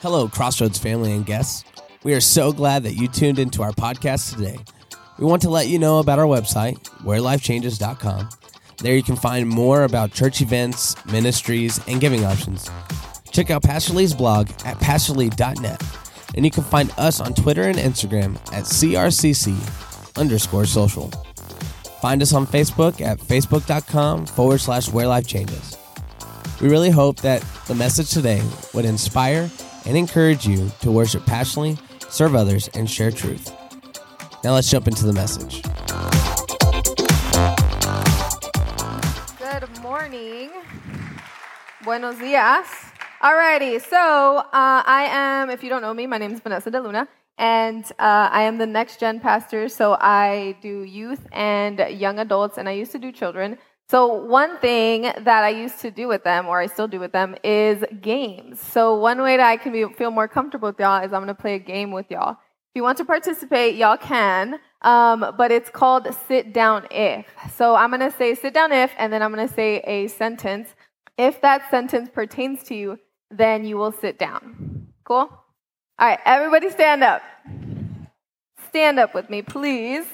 Hello, Crossroads family and guests. We are so glad that you tuned into our podcast today. We want to let you know about our website, wherelifechanges.com. There you can find more about church events, ministries, and giving options. Check out Pastor Lee's blog at pastorlee.net. And you can find us on Twitter and Instagram at crcc underscore social. Find us on Facebook at facebook.com forward slash where life changes. We really hope that the message today would inspire and encourage you to worship passionately, serve others, and share truth. Now let's jump into the message. Good morning. Buenos dias. Alrighty, so uh, I am, if you don't know me, my name is Vanessa De Luna, and uh, I am the next gen pastor. So I do youth and young adults, and I used to do children. So one thing that I used to do with them, or I still do with them, is games. So one way that I can be, feel more comfortable with y'all is I'm to play a game with y'all. If you want to participate, y'all can, um, but it's called sit down if. So I'm to say sit down if, and then I'm to say a sentence. If that sentence pertains to you, then you will sit down. Cool? All right, everybody stand up. Stand up with me, please.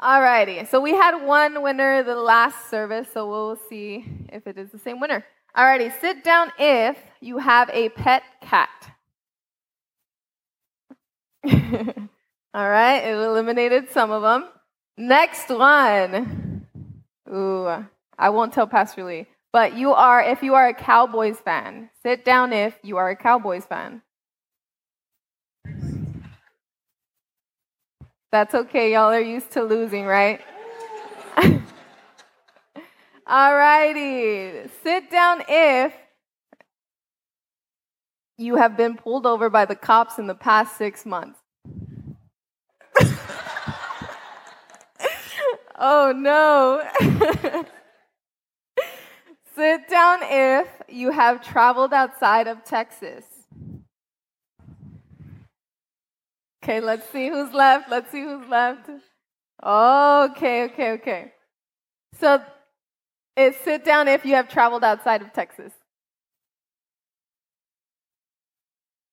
All righty, so we had one winner the last service, so we'll see if it is the same winner. All righty, sit down if you have a pet cat. All right, it eliminated some of them. Next one. Ooh, I won't tell Pastor Lee. But you are, if you are a Cowboys fan, sit down if you are a Cowboys fan. That's okay, y'all are used to losing, right? All righty. sit down if you have been pulled over by the cops in the past six months. oh no. Sit down if you have traveled outside of Texas. Okay, let's see who's left. Let's see who's left. Okay, okay, okay. So it's sit down if you have traveled outside of Texas.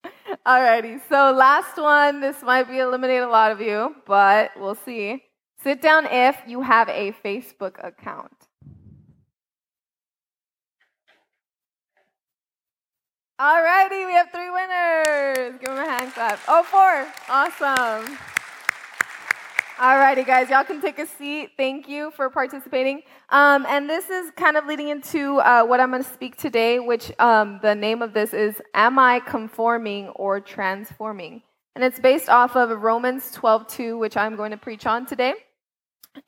Alrighty, so last one. This might be eliminate a lot of you, but we'll see. Sit down if you have a Facebook account. Alrighty, we have three winners. Give them a hand clap. Oh, four. Awesome. Alrighty, guys, y'all can take a seat. Thank you for participating. Um, and this is kind of leading into uh, what I'm going to speak today, which um, the name of this is Am I Conforming or Transforming? And it's based off of Romans 12:2, which I'm going to preach on today.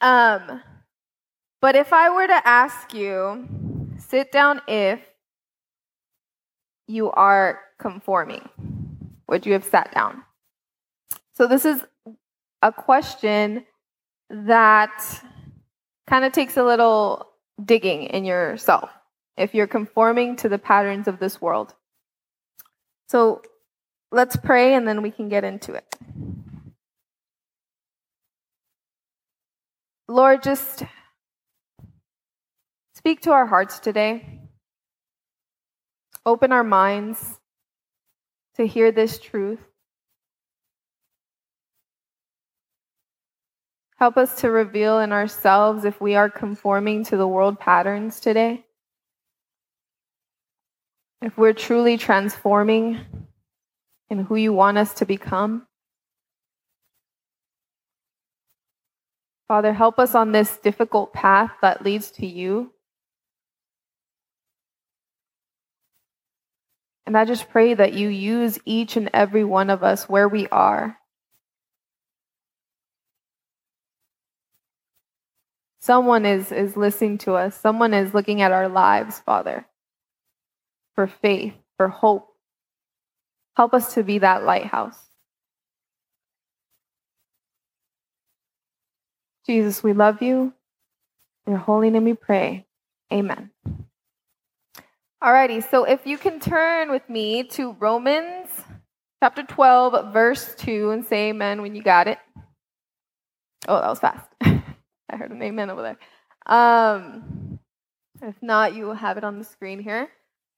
Um, but if I were to ask you, sit down if you are conforming? Would you have sat down? So, this is a question that kind of takes a little digging in yourself if you're conforming to the patterns of this world. So, let's pray and then we can get into it. Lord, just speak to our hearts today. Open our minds to hear this truth. Help us to reveal in ourselves if we are conforming to the world patterns today. If we're truly transforming in who you want us to become. Father, help us on this difficult path that leads to you. And I just pray that you use each and every one of us where we are. Someone is, is listening to us, someone is looking at our lives, Father, for faith, for hope. Help us to be that lighthouse. Jesus, we love you. In your holy name we pray. Amen. Alrighty, so if you can turn with me to Romans chapter 12, verse 2, and say amen when you got it. Oh, that was fast. I heard an amen over there. Um, if not, you will have it on the screen here.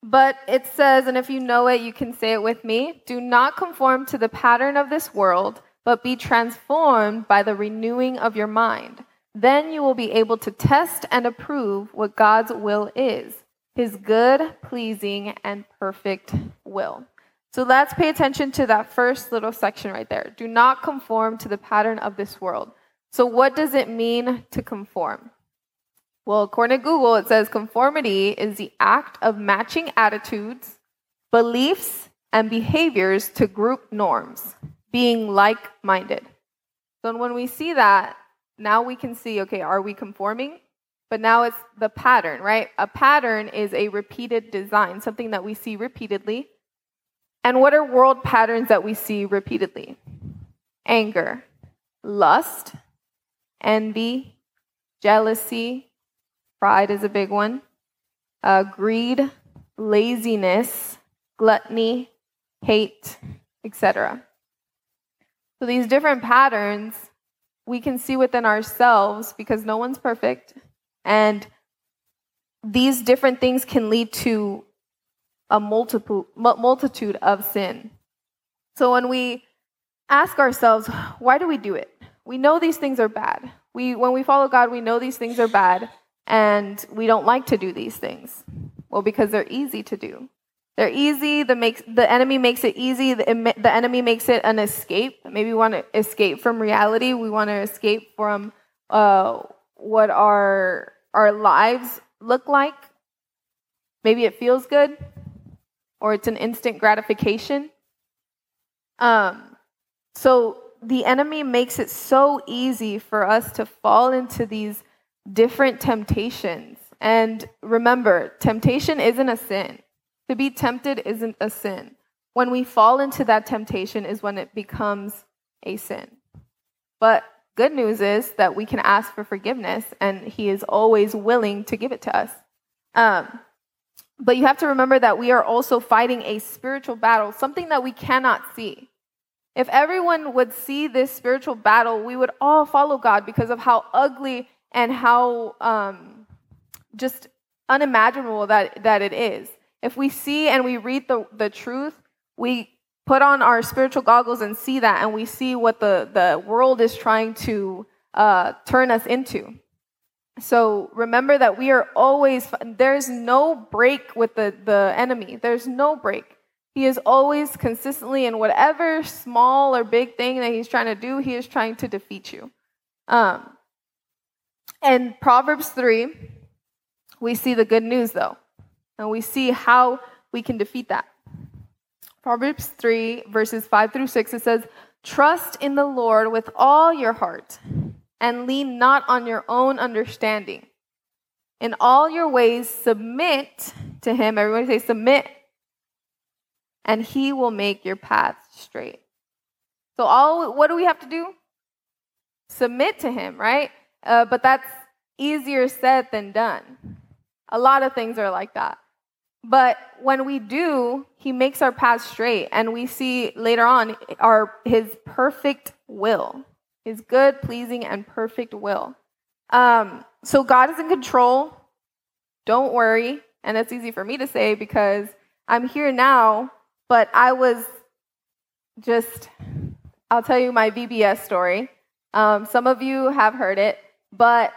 But it says, and if you know it, you can say it with me do not conform to the pattern of this world, but be transformed by the renewing of your mind. Then you will be able to test and approve what God's will is his good, pleasing, and perfect will. So let's pay attention to that first little section right there. Do not conform to the pattern of this world. So, what does it mean to conform? Well, according to Google, it says conformity is the act of matching attitudes, beliefs, and behaviors to group norms, being like minded. So, when we see that, now we can see okay, are we conforming? But now it's the pattern, right? A pattern is a repeated design, something that we see repeatedly. And what are world patterns that we see repeatedly? Anger, lust, envy, jealousy, pride is a big one, uh, greed, laziness, gluttony, hate, etc. So these different patterns we can see within ourselves because no one's perfect. And these different things can lead to a multiple, multitude of sin. So when we ask ourselves, why do we do it? We know these things are bad. We, when we follow God, we know these things are bad, and we don't like to do these things. Well, because they're easy to do. They're easy. The, makes, the enemy makes it easy. The, the enemy makes it an escape. Maybe we want to escape from reality. We want to escape from uh, what our, our lives look like. Maybe it feels good or it's an instant gratification. Um, so the enemy makes it so easy for us to fall into these different temptations. And remember, temptation isn't a sin. To be tempted isn't a sin. When we fall into that temptation is when it becomes a sin. But good news is that we can ask for forgiveness, and He is always willing to give it to us. Um, but you have to remember that we are also fighting a spiritual battle, something that we cannot see. If everyone would see this spiritual battle, we would all follow God because of how ugly and how um, just unimaginable that, that it is. If we see and we read the, the truth, we put on our spiritual goggles and see that, and we see what the, the world is trying to uh, turn us into. So remember that we are always, there's no break with the, the enemy. There's no break. He is always consistently in whatever small or big thing that he's trying to do, he is trying to defeat you. Um, and Proverbs 3, we see the good news though, and we see how we can defeat that. Proverbs 3, verses 5 through 6, it says, Trust in the Lord with all your heart and lean not on your own understanding. In all your ways, submit to him. Everybody say, submit. And he will make your path straight. So, all what do we have to do? Submit to him, right? Uh, but that's easier said than done. A lot of things are like that. But when we do, he makes our path straight, and we see later on our his perfect will his good, pleasing, and perfect will. Um, so God is in control. Don't worry. And it's easy for me to say because I'm here now, but I was just, I'll tell you my VBS story. Um, some of you have heard it, but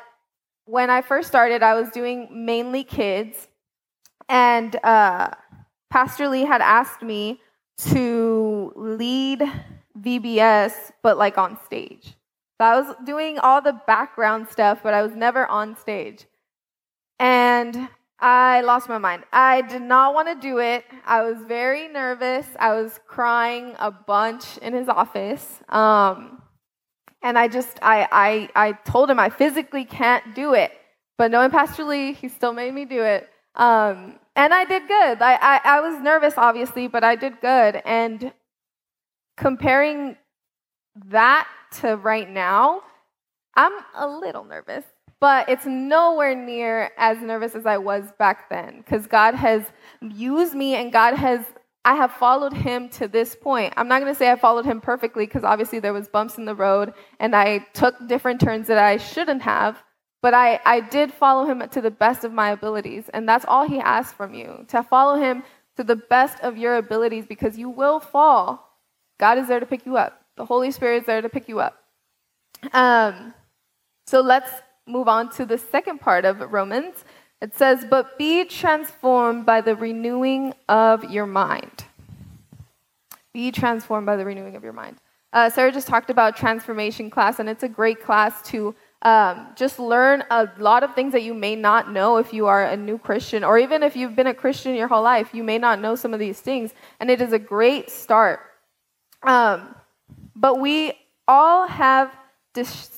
when I first started, I was doing mainly kids, and uh, Pastor Lee had asked me to lead VBS, but like on stage. So I was doing all the background stuff, but I was never on stage. And I lost my mind. I did not want to do it. I was very nervous. I was crying a bunch in his office. Um, and I just, I, I, I told him I physically can't do it. But knowing Pastor Lee, he still made me do it. Um, and I did good. I, I, I was nervous, obviously, but I did good. And comparing that to right now, I'm a little nervous, but it's nowhere near as nervous as I was back then because God has used me and God has I have followed him to this point. I'm not going to say I followed him perfectly because obviously there was bumps in the road and I took different turns that I shouldn't have, But I, I did follow him to the best of my abilities. And that's all he asks from you to follow him to the best of your abilities because you will fall. God is there to pick you up, the Holy Spirit is there to pick you up. Um, so let's move on to the second part of Romans. It says, But be transformed by the renewing of your mind. Be transformed by the renewing of your mind. Uh, Sarah just talked about transformation class, and it's a great class to um, just learn a lot of things that you may not know if you are a new Christian, or even if you've been a Christian your whole life, you may not know some of these things, and it is a great start. Um, but we all have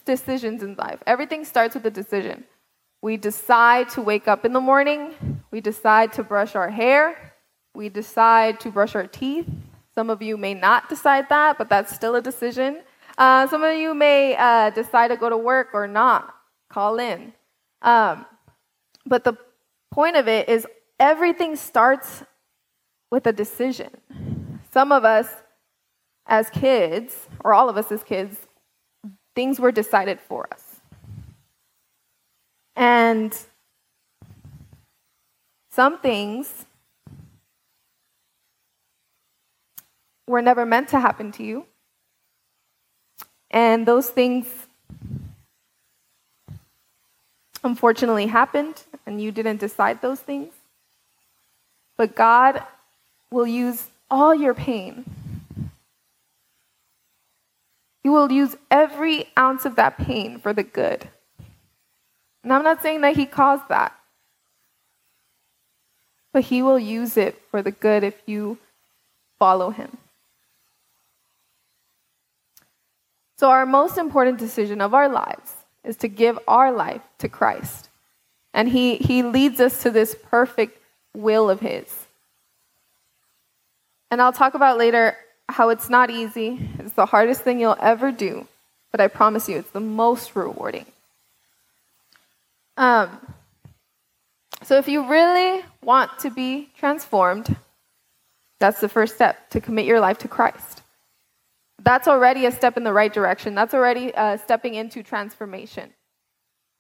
decisions in life. Everything starts with a decision. We decide to wake up in the morning, we decide to brush our hair, we decide to brush our teeth. Some of you may not decide that, but that's still a decision. Uh, some of you may uh, decide to go to work or not, call in. Um, but the point of it is everything starts with a decision. Some of us as kids, or all of us as kids, things were decided for us. And some things were never meant to happen to you. And those things unfortunately happened, and you didn't decide those things. But God will use all your pain. He will use every ounce of that pain for the good. And I'm not saying that He caused that, but He will use it for the good if you follow Him. So, our most important decision of our lives is to give our life to Christ. And he, he leads us to this perfect will of His. And I'll talk about later how it's not easy. It's the hardest thing you'll ever do, but I promise you, it's the most rewarding. Um, so, if you really want to be transformed, that's the first step to commit your life to Christ. That's already a step in the right direction. That's already uh, stepping into transformation.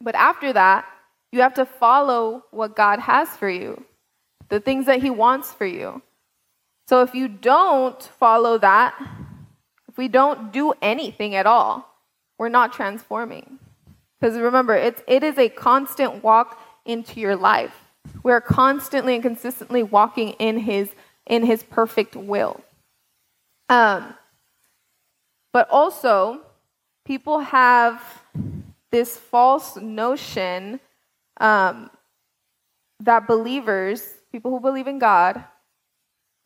But after that, you have to follow what God has for you, the things that He wants for you. So if you don't follow that, if we don't do anything at all, we're not transforming. Because remember, it's, it is a constant walk into your life. We're constantly and consistently walking in His, in his perfect will. Um, but also, people have this false notion um, that believers, people who believe in God,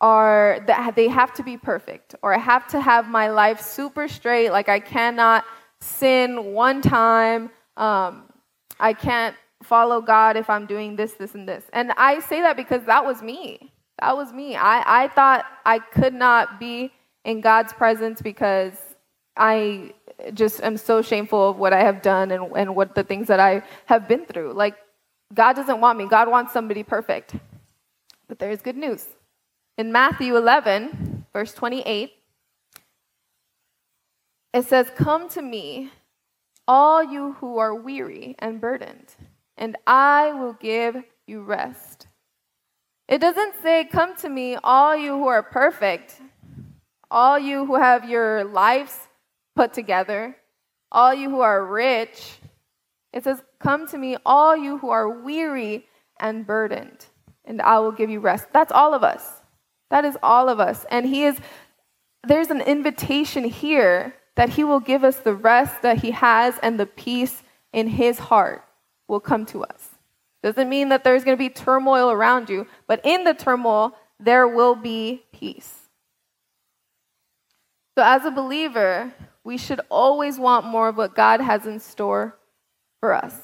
are that they have to be perfect or I have to have my life super straight. Like I cannot sin one time. Um, I can't follow God if I'm doing this, this, and this. And I say that because that was me. That was me. I, I thought I could not be in God's presence because I just am so shameful of what I have done and, and what the things that I have been through. Like, God doesn't want me, God wants somebody perfect. But there is good news. In Matthew 11, verse 28, it says, Come to me, all you who are weary and burdened, and I will give you rest. It doesn't say, Come to me, all you who are perfect, all you who have your lives put together, all you who are rich. It says, Come to me, all you who are weary and burdened, and I will give you rest. That's all of us. That is all of us. And He is, there's an invitation here that He will give us the rest that He has and the peace in His heart will come to us. Doesn't mean that there's going to be turmoil around you, but in the turmoil, there will be peace. So, as a believer, we should always want more of what God has in store for us.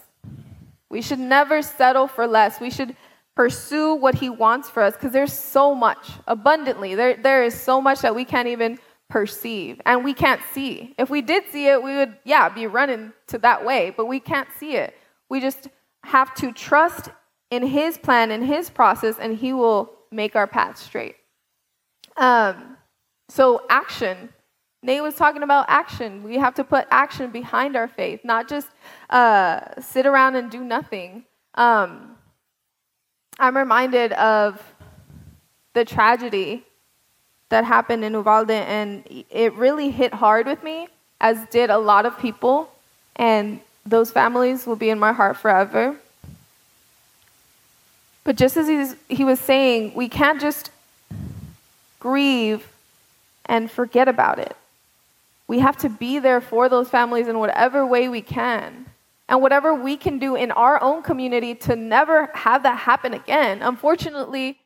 We should never settle for less. We should pursue what He wants for us because there's so much abundantly. There, there is so much that we can't even perceive and we can't see. If we did see it, we would, yeah, be running to that way, but we can't see it. We just have to trust in His plan, in His process, and He will make our path straight. Um, so, action Nate was talking about action. We have to put action behind our faith, not just uh, sit around and do nothing. Um, I'm reminded of the tragedy that happened in Uvalde, and it really hit hard with me, as did a lot of people. And those families will be in my heart forever. But just as he was saying, we can't just grieve and forget about it. We have to be there for those families in whatever way we can. And whatever we can do in our own community to never have that happen again. Unfortunately,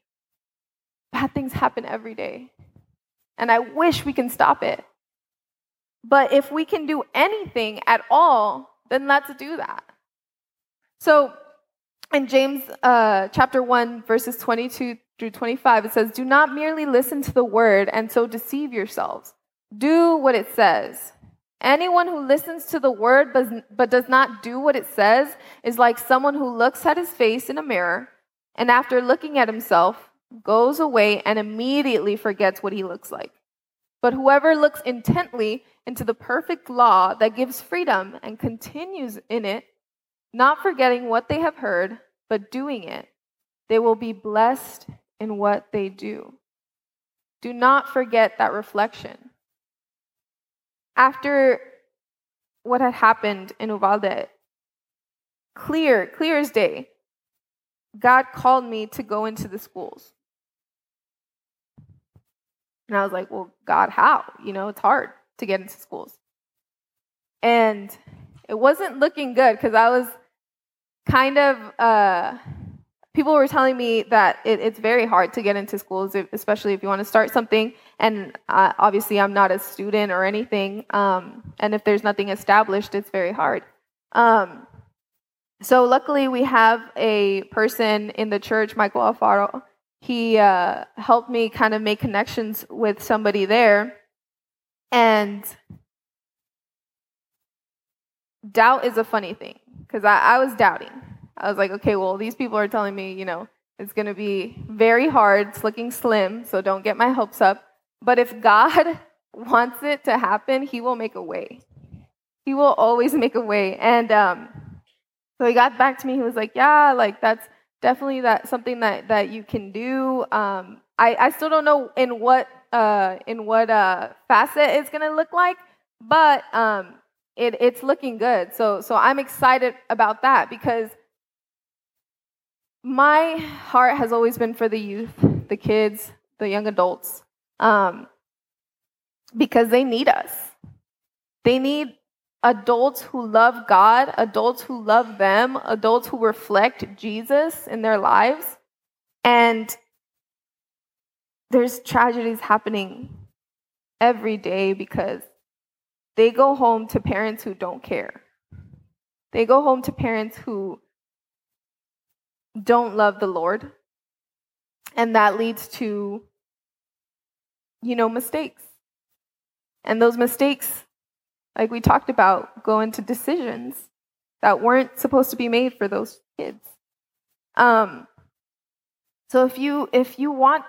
bad things happen every day. And I wish we can stop it. But if we can do anything at all, then let's do that. So in James uh, chapter 1, verses 22 through 25, it says, Do not merely listen to the word and so deceive yourselves. Do what it says. Anyone who listens to the word but does not do what it says is like someone who looks at his face in a mirror and after looking at himself goes away and immediately forgets what he looks like. But whoever looks intently into the perfect law that gives freedom and continues in it, not forgetting what they have heard, but doing it, they will be blessed in what they do. Do not forget that reflection. After what had happened in Uvalde, clear, clear as day, God called me to go into the schools. And I was like, well, God, how? You know, it's hard to get into schools. And it wasn't looking good because I was kind of, uh, people were telling me that it, it's very hard to get into schools, especially if you want to start something. And uh, obviously, I'm not a student or anything. Um, and if there's nothing established, it's very hard. Um, so, luckily, we have a person in the church, Michael Alfaro, he uh, helped me kind of make connections with somebody there. And doubt is a funny thing because I, I was doubting. I was like, okay, well, these people are telling me, you know, it's going to be very hard. It's looking slim, so don't get my hopes up. But if God wants it to happen, He will make a way. He will always make a way. And um, so he got back to me. He was like, yeah, like that's definitely that something that that you can do. Um, I I still don't know in what uh, in what uh, facet it's gonna look like, but um, it it's looking good. So so I'm excited about that because my heart has always been for the youth, the kids, the young adults, um, because they need us. They need adults who love God, adults who love them, adults who reflect Jesus in their lives. And there's tragedies happening every day because they go home to parents who don't care. They go home to parents who don't love the Lord. And that leads to, you know, mistakes. And those mistakes like we talked about, go into decisions that weren't supposed to be made for those kids. Um, so if you if you want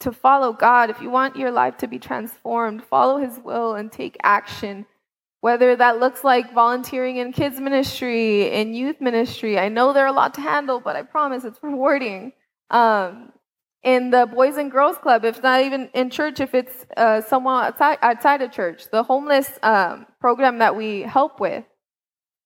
to follow God, if you want your life to be transformed, follow His will and take action. Whether that looks like volunteering in kids ministry, in youth ministry, I know they're a lot to handle, but I promise it's rewarding. Um, in the Boys and Girls Club, if not even in church, if it's uh, someone outside, outside of church, the homeless um, program that we help with.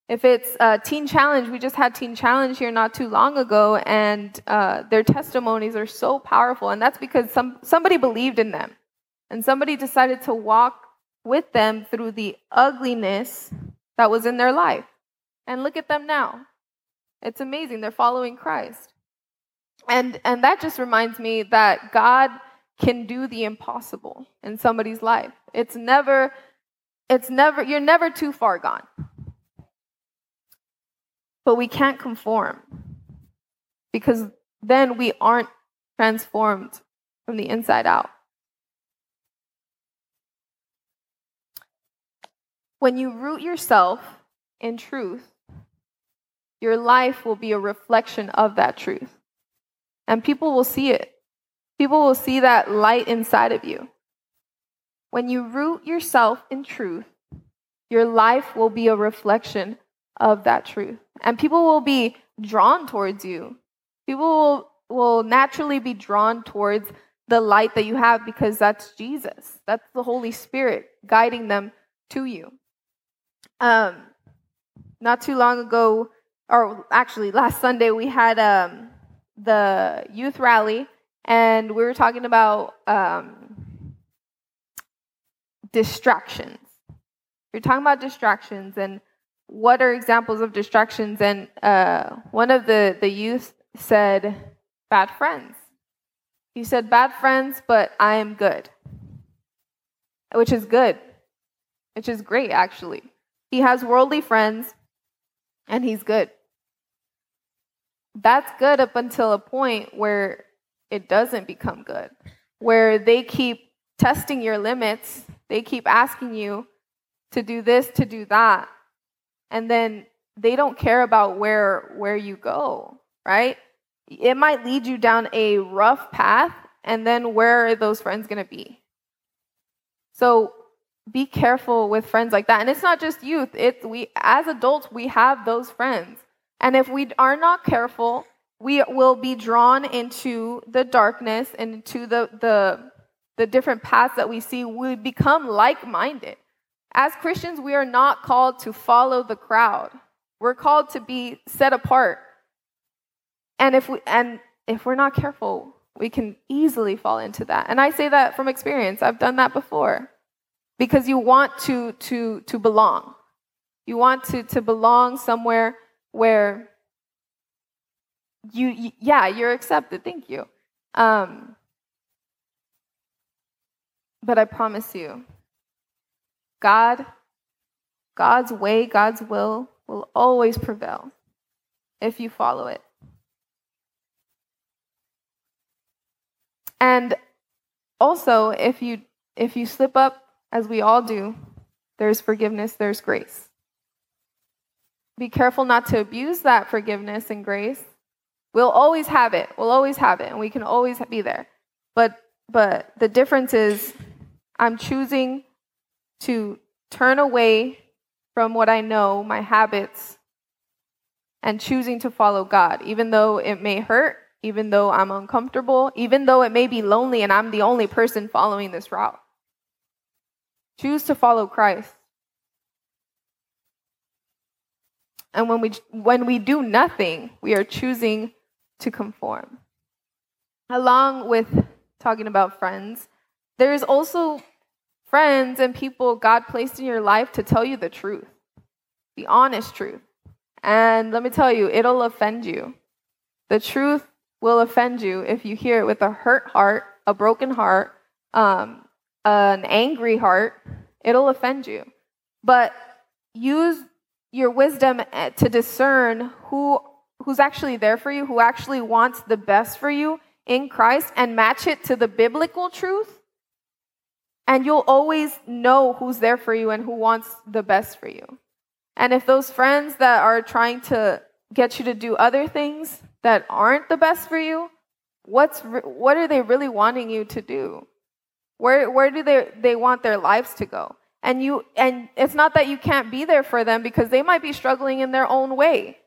If it's uh, Teen Challenge, we just had Teen Challenge here not too long ago, and uh, their testimonies are so powerful, and that's because some somebody believed in them, and somebody decided to walk with them through the ugliness that was in their life. And look at them now. It's amazing. They're following Christ. And, and that just reminds me that God can do the impossible in somebody's life. It's never, it's never, you're never too far gone. But we can't conform because then we aren't transformed from the inside out. When you root yourself in truth, your life will be a reflection of that truth. And people will see it. People will see that light inside of you. When you root yourself in truth, your life will be a reflection of that truth. And people will be drawn towards you. People will, will naturally be drawn towards the light that you have because that's Jesus. That's the Holy Spirit guiding them to you. Um, not too long ago, or actually last Sunday, we had um, the youth rally, and we were talking about um, distractions. We are talking about distractions and what are examples of distractions. And uh, one of the, the youth said, bad friends. He said, bad friends, but I am good, which is good, which is great, actually. He has worldly friends, and he's good. That's good up until a point where it doesn't become good, where they keep testing your limits, they keep asking you to do this, to do that, and then they don't care about where where you go, right? It might lead you down a rough path, and then where are those friends going to be? So be careful with friends like that. And it's not just youth. It's we as adults we have those friends. And if we are not careful, we will be drawn into the darkness and into the the the different paths that we see. We become like-minded. As Christians, we are not called to follow the crowd. We're called to be set apart. And if we and if we're not careful, we can easily fall into that. And I say that from experience. I've done that before because you want to to to belong. You want to to belong somewhere where you, you yeah you're accepted. Thank you. Um, but i promise you god god's way god's will will always prevail if you follow it. And also if you if you slip up as we all do, there's forgiveness, there's grace. Be careful not to abuse that forgiveness and grace. We'll always have it. We'll always have it, and we can always be there. But but the difference is I'm choosing to turn away from what I know, my habits, and choosing to follow God, even though it may hurt, even though I'm uncomfortable, even though it may be lonely and I'm the only person following this route. Choose to follow Christ. And when we, when we do nothing, we are choosing to conform. Along with talking about friends, there's also friends and people God placed in your life to tell you the truth, the honest truth. And let me tell you, it'll offend you. The truth will offend you if you hear it with a hurt heart, a broken heart, um, an angry heart, it'll offend you. But use your wisdom eh, to discern who who's actually there for you, who actually wants the best for you in Christ and match it to the biblical truth. And you'll always know who's there for you and who wants the best for you. And if those friends that are trying to get you to do other things that aren't the best for you, what's what are they really wanting you to do? Where, where do they, they want their lives to go? And, you, and it's not that you can't be there for them because they might be struggling in their own way.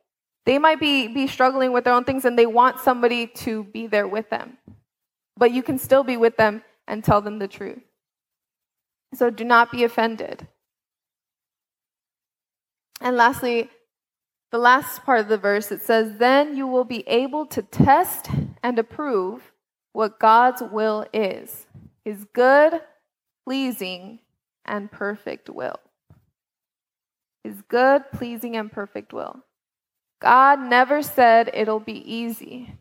They might be, be struggling with their own things and they want somebody to be there with them. But you can still be with them and tell them the truth. So do not be offended. And lastly, the last part of the verse, it says, Then you will be able to test and approve what God's will is his good, pleasing, and perfect will. His good, pleasing, and perfect will. God never said it'll be easy.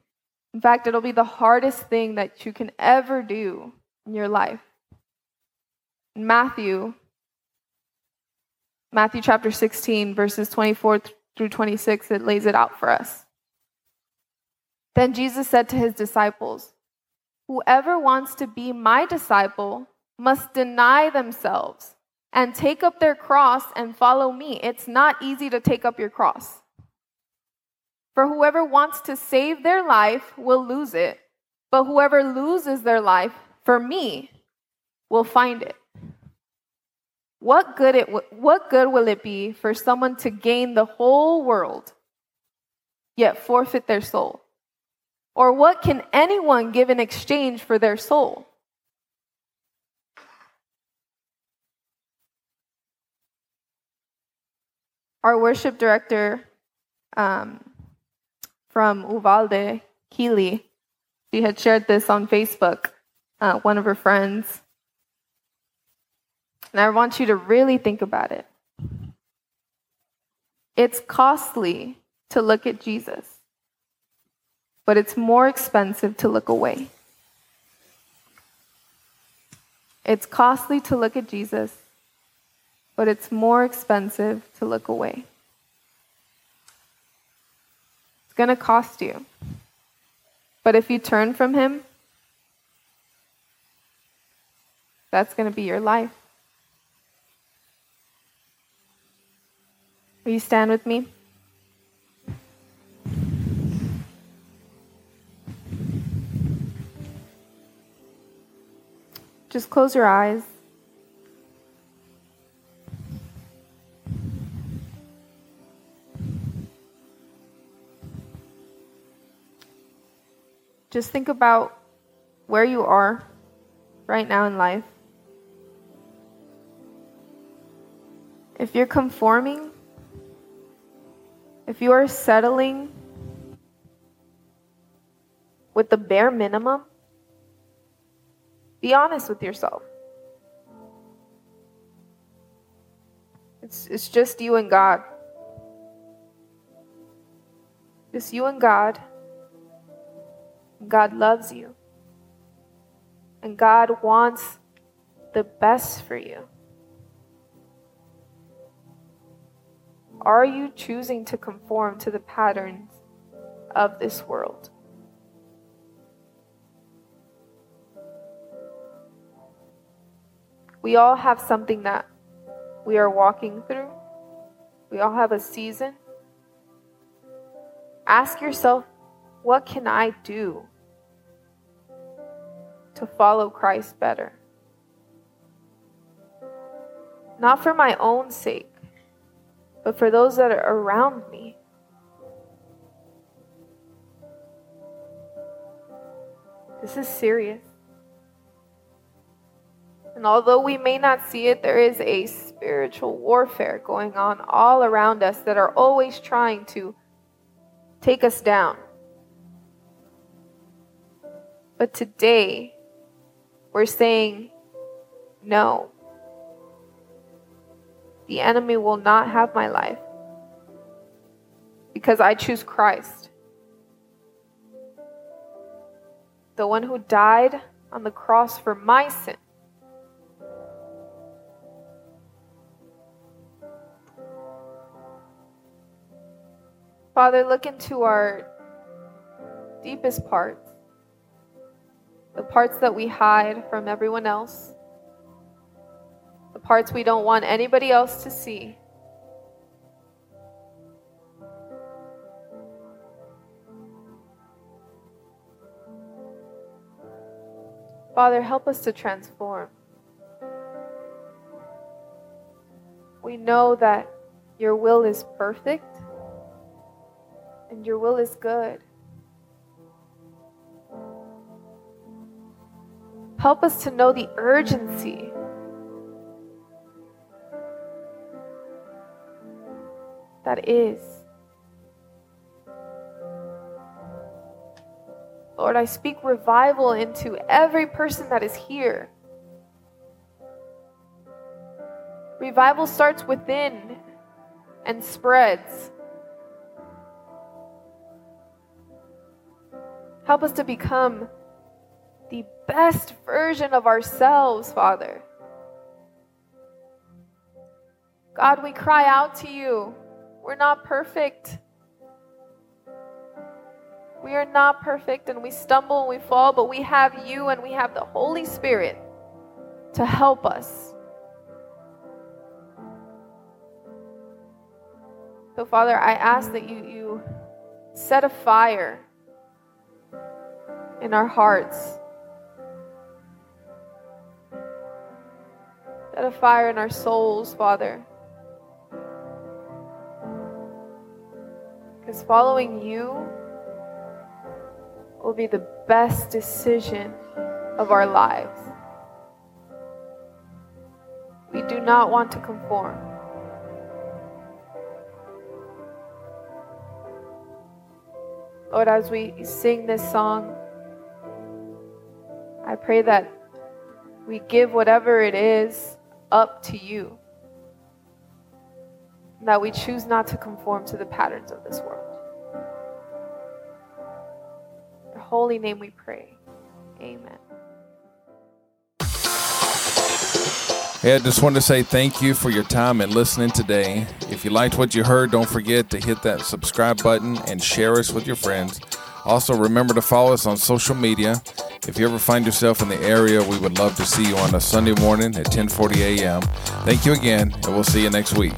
In fact, it'll be the hardest thing that you can ever do in your life. In Matthew, Matthew chapter 16, verses 24 through 26, it lays it out for us. Then Jesus said to his disciples, Whoever wants to be my disciple must deny themselves and take up their cross and follow me. It's not easy to take up your cross. For whoever wants to save their life will lose it, but whoever loses their life for me will find it. what good it what good will it be for someone to gain the whole world yet forfeit their soul? Or what can anyone give in exchange for their soul? Our worship director um, from Uvalde, Keely, she had shared this on Facebook, uh, one of her friends. And I want you to really think about it. It's costly to look at Jesus, but it's more expensive to look away. It's costly to look at Jesus, but it's more expensive to look away. It's going to cost you. But if you turn from Him, that's going to be your life. Will you stand with me? Just close your eyes. Just think about where you are right now in life. If you're conforming, if you are settling with the bare minimum, be honest with yourself. It's, it's just you and God. Just you and God. God loves you. And God wants the best for you. Are you choosing to conform to the patterns of this world? We all have something that we are walking through. We all have a season. Ask yourself, what can I do to follow Christ better? Not for my own sake, but for those that are around me. This is serious. And although we may not see it, there is a spiritual warfare going on all around us that are always trying to take us down. But today, we're saying no. The enemy will not have my life because I choose Christ. The one who died on the cross for my sin. Father, look into our deepest parts, the parts that we hide from everyone else the parts we don't want anybody else to see. Father, help us to transform. We know that your will is perfect your will is good. Help us to know the urgency that is. Lord, I speak revival into every person that is here. Revival starts within and spreads. Help us to become the best version of ourselves, Father. God, we cry out to you. We're not perfect. We are not perfect and we stumble and we fall, but we have you and we have the Holy Spirit to help us. So, Father, I ask that you, you set a fire in our hearts. Set a fire in our souls, Father. Because following you will be the best decision of our lives. We do not want to conform. Lord, as we sing this song, I pray that we give whatever it is up to you. That we choose not to conform to the patterns of this world. In your holy name we pray. Amen. Hey, I just wanted to say thank you for your time and listening today. If you liked what you heard, don't forget to hit that subscribe button and share us with your friends. Also, remember to follow us on social media. If you ever find yourself in the area, we would love to see you on a Sunday morning at 10:40 a.m. Thank you again, and we'll see you next week.